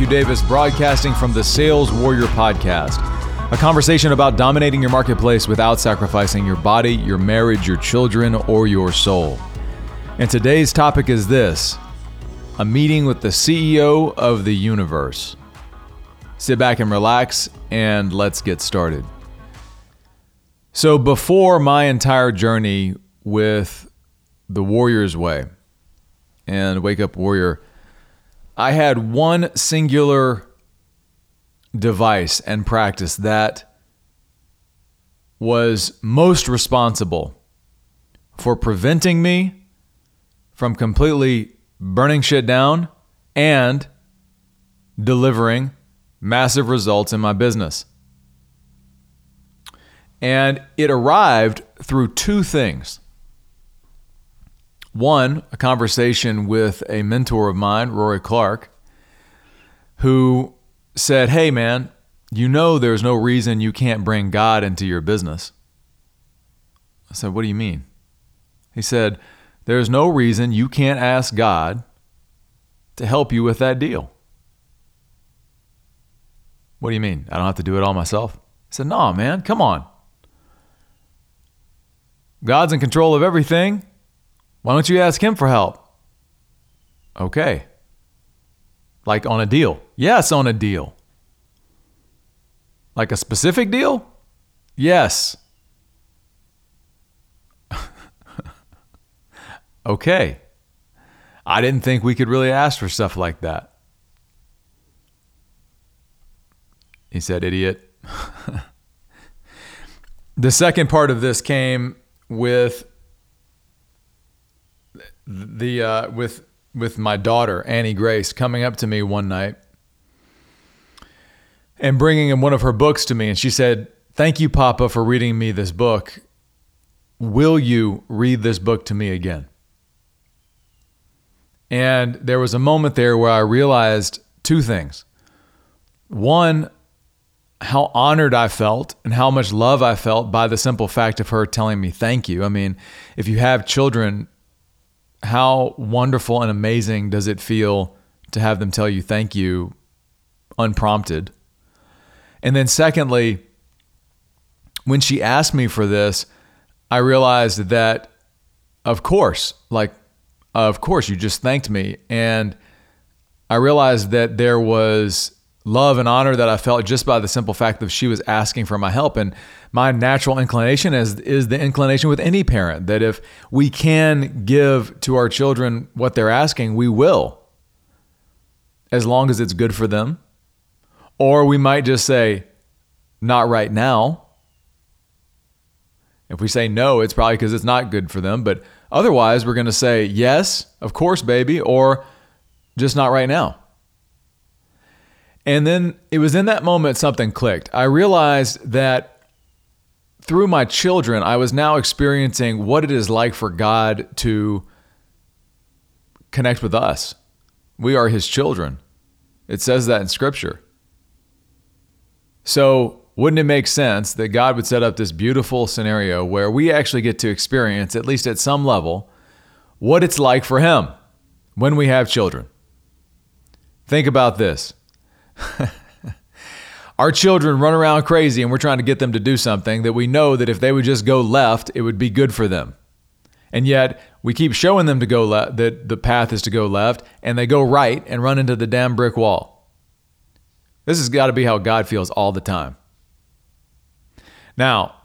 Q. Davis, broadcasting from the Sales Warrior Podcast, a conversation about dominating your marketplace without sacrificing your body, your marriage, your children, or your soul. And today's topic is this a meeting with the CEO of the universe. Sit back and relax, and let's get started. So, before my entire journey with the Warrior's Way and Wake Up Warrior, I had one singular device and practice that was most responsible for preventing me from completely burning shit down and delivering massive results in my business. And it arrived through two things. One, a conversation with a mentor of mine, Rory Clark, who said, Hey, man, you know there's no reason you can't bring God into your business. I said, What do you mean? He said, There's no reason you can't ask God to help you with that deal. What do you mean? I don't have to do it all myself? I said, No, man, come on. God's in control of everything. Why don't you ask him for help? Okay. Like on a deal. Yes, on a deal. Like a specific deal? Yes. okay. I didn't think we could really ask for stuff like that. He said, idiot. the second part of this came with the uh, with with my daughter Annie Grace coming up to me one night and bringing in one of her books to me, and she said, "Thank you, Papa, for reading me this book. Will you read this book to me again?" And there was a moment there where I realized two things. One, how honored I felt and how much love I felt by the simple fact of her telling me thank you. I mean, if you have children, how wonderful and amazing does it feel to have them tell you thank you unprompted? And then, secondly, when she asked me for this, I realized that, of course, like, of course, you just thanked me. And I realized that there was love and honor that I felt just by the simple fact that she was asking for my help. And my natural inclination is is the inclination with any parent that if we can give to our children what they're asking, we will. As long as it's good for them. Or we might just say, not right now. If we say no, it's probably because it's not good for them. But otherwise, we're going to say, yes, of course, baby, or just not right now. And then it was in that moment something clicked. I realized that through my children, I was now experiencing what it is like for God to connect with us. We are His children. It says that in Scripture. So, wouldn't it make sense that God would set up this beautiful scenario where we actually get to experience, at least at some level, what it's like for Him when we have children? Think about this Our children run around crazy and we're trying to get them to do something that we know that if they would just go left, it would be good for them. And yet we keep showing them to go left, that the path is to go left, and they go right and run into the damn brick wall. This has got to be how God feels all the time. Now,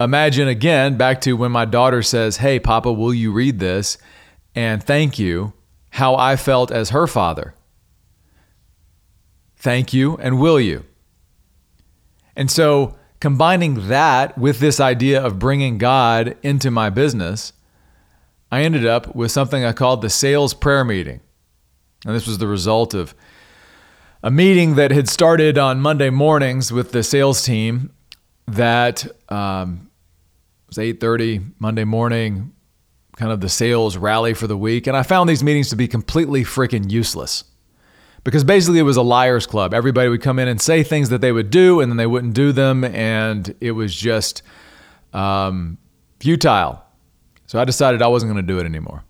imagine again back to when my daughter says, Hey, Papa, will you read this? And thank you, how I felt as her father. Thank you, and will you? And so, combining that with this idea of bringing God into my business, I ended up with something I called the sales prayer meeting. And this was the result of a meeting that had started on Monday mornings with the sales team that um, was 8.30 Monday morning, kind of the sales rally for the week. And I found these meetings to be completely freaking useless because basically it was a liars club. Everybody would come in and say things that they would do, and then they wouldn't do them, and it was just um, futile. So I decided I wasn't going to do it anymore.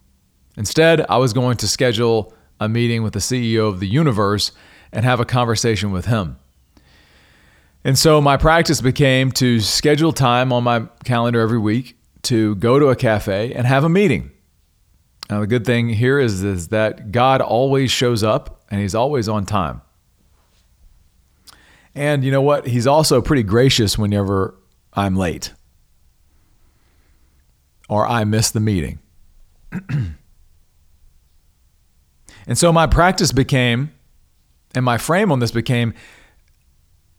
Instead, I was going to schedule a meeting with the CEO of the universe and have a conversation with him. And so my practice became to schedule time on my calendar every week to go to a cafe and have a meeting. Now, the good thing here is, is that God always shows up and he's always on time. And you know what? He's also pretty gracious whenever I'm late or I miss the meeting. and so my practice became, and my frame on this became,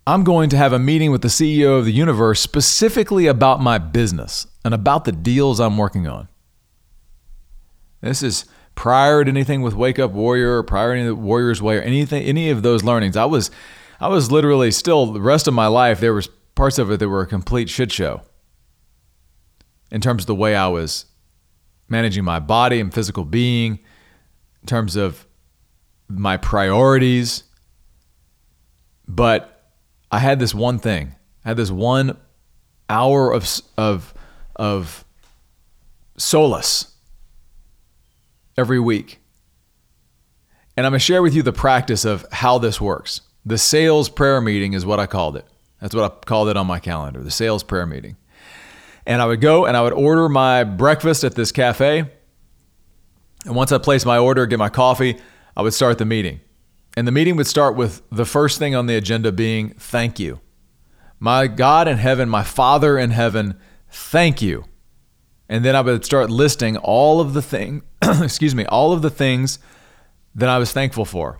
I'm going to have a meeting with the CEO of the universe specifically about my business and about the deals I'm working on. This is prior to anything with Wake Up Warrior or prior to the Warrior's Way or anything, any of those learnings. I was, I was literally still the rest of my life. There was parts of it that were a complete shit show in terms of the way I was managing my body and physical being, in terms of my priorities. But I had this one thing. I had this one hour of of of solace every week. And I'm going to share with you the practice of how this works. The sales prayer meeting is what I called it. That's what I called it on my calendar, the sales prayer meeting. And I would go and I would order my breakfast at this cafe. And once I placed my order, get my coffee, I would start the meeting. And the meeting would start with the first thing on the agenda being thank you. My God in heaven, my Father in heaven, thank you. And then I would start listing all of the thing, excuse me, all of the things that I was thankful for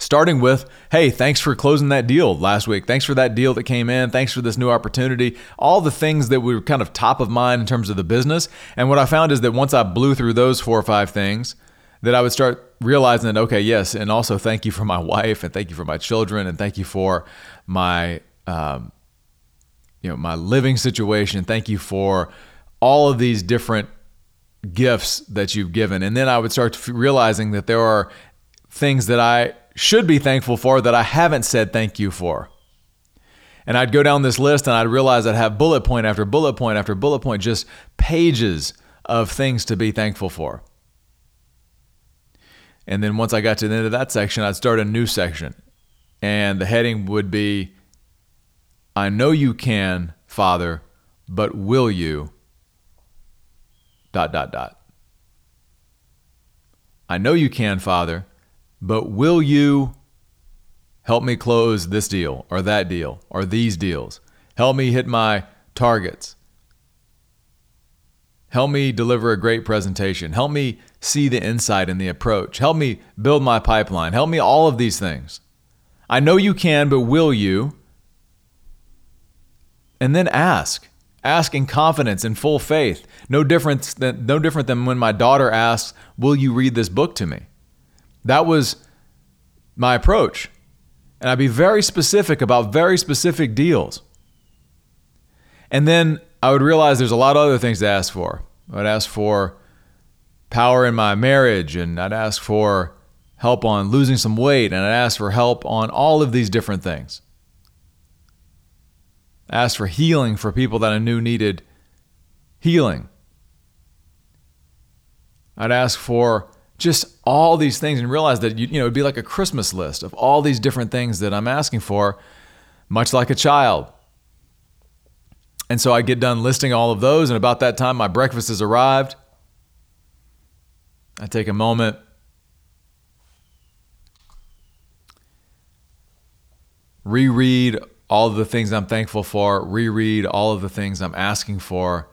starting with, hey, thanks for closing that deal last week. Thanks for that deal that came in. Thanks for this new opportunity. All the things that were kind of top of mind in terms of the business. And what I found is that once I blew through those four or five things, that I would start realizing that, okay, yes, and also thank you for my wife and thank you for my children and thank you for my, um, you know, my living situation. Thank you for all of these different gifts that you've given. And then I would start realizing that there are things that I should be thankful for that I haven't said thank you for. And I'd go down this list and I'd realize I'd have bullet point after bullet point after bullet point, just pages of things to be thankful for. And then once I got to the end of that section, I'd start a new section. And the heading would be I know you can, Father, but will you? Dot, dot, dot. I know you can, Father, but will you help me close this deal or that deal or these deals? Help me hit my targets. Help me deliver a great presentation. Help me see the insight and the approach. Help me build my pipeline. Help me all of these things. I know you can, but will you? And then ask. Ask in confidence and full faith. No different than no different than when my daughter asks, "Will you read this book to me?" That was my approach. And I'd be very specific about very specific deals. And then I would realize there's a lot of other things to ask for. I'd ask for power in my marriage, and I'd ask for help on losing some weight, and I'd ask for help on all of these different things. Asked for healing for people that I knew needed healing. I'd ask for just all these things and realize that you, you know it'd be like a Christmas list of all these different things that I'm asking for, much like a child. And so I get done listing all of those, and about that time, my breakfast has arrived. I take a moment. Reread all of the things I'm thankful for, reread all of the things I'm asking for,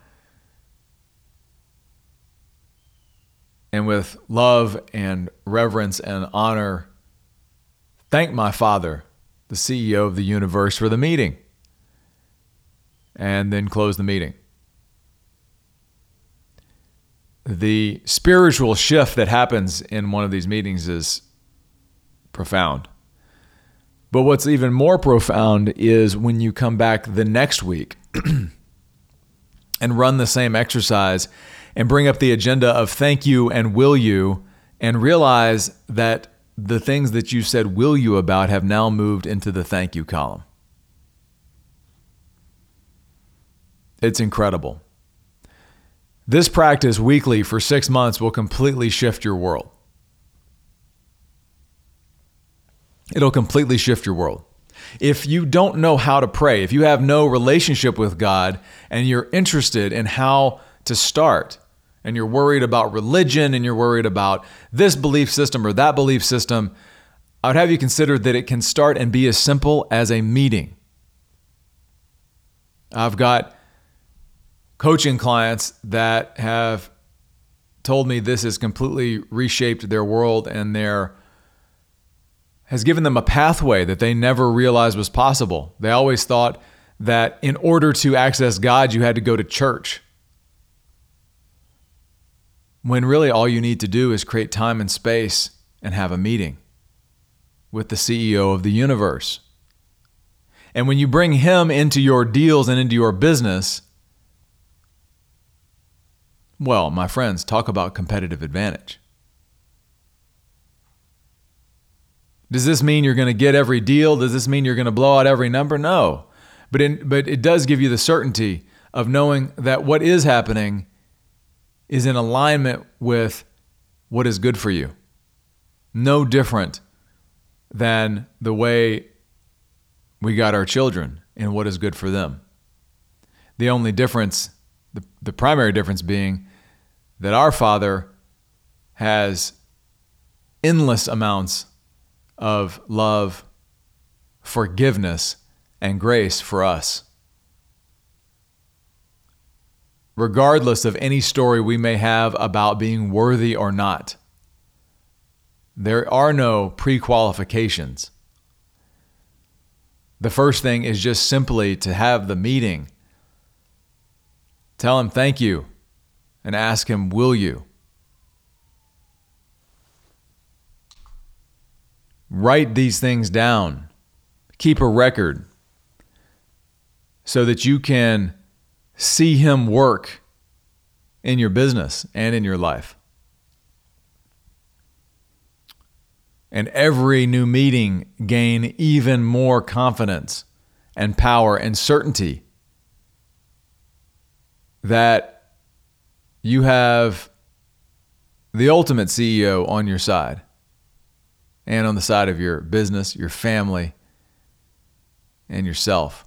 and with love and reverence and honor, thank my Father, the CEO of the universe, for the meeting, and then close the meeting. The spiritual shift that happens in one of these meetings is profound. But what's even more profound is when you come back the next week and run the same exercise and bring up the agenda of thank you and will you and realize that the things that you said will you about have now moved into the thank you column. It's incredible. This practice weekly for six months will completely shift your world. It'll completely shift your world. If you don't know how to pray, if you have no relationship with God and you're interested in how to start, and you're worried about religion and you're worried about this belief system or that belief system, I would have you consider that it can start and be as simple as a meeting. I've got coaching clients that have told me this has completely reshaped their world and their has given them a pathway that they never realized was possible. They always thought that in order to access God, you had to go to church. When really all you need to do is create time and space and have a meeting with the CEO of the universe. And when you bring him into your deals and into your business, well, my friends, talk about competitive advantage. Does this mean you're going to get every deal? Does this mean you're going to blow out every number? No. But, in, but it does give you the certainty of knowing that what is happening is in alignment with what is good for you. No different than the way we got our children and what is good for them. The only difference, the, the primary difference being that our Father has endless amounts of love, forgiveness, and grace for us. Regardless of any story we may have about being worthy or not, there are no pre qualifications. The first thing is just simply to have the meeting. Tell him thank you and ask him, Will you? Write these things down. Keep a record so that you can see him work in your business and in your life. And every new meeting gain even more confidence and power and certainty that you have the ultimate CEO on your side and on the side of your business, your family, and yourself.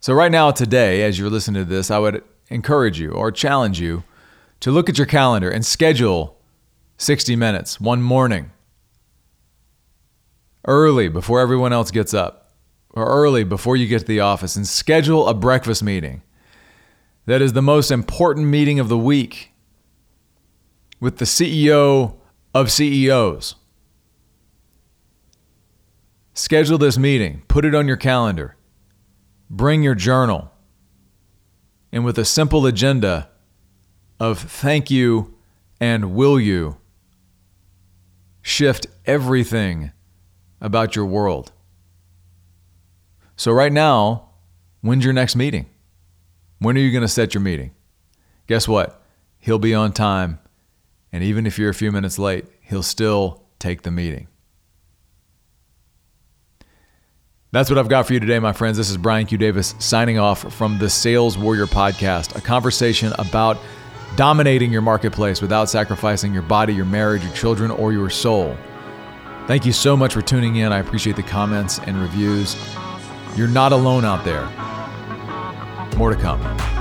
So, right now, today, as you're listening to this, I would encourage you or challenge you to look at your calendar and schedule 60 minutes one morning, early before everyone else gets up, or early before you get to the office, and schedule a breakfast meeting that is the most important meeting of the week with the CEO of CEOs. Schedule this meeting, put it on your calendar, bring your journal, and with a simple agenda of thank you and will you, shift everything about your world. So, right now, when's your next meeting? When are you going to set your meeting? Guess what? He'll be on time. And even if you're a few minutes late, he'll still take the meeting. That's what I've got for you today, my friends. This is Brian Q. Davis signing off from the Sales Warrior Podcast, a conversation about dominating your marketplace without sacrificing your body, your marriage, your children, or your soul. Thank you so much for tuning in. I appreciate the comments and reviews. You're not alone out there. More to come.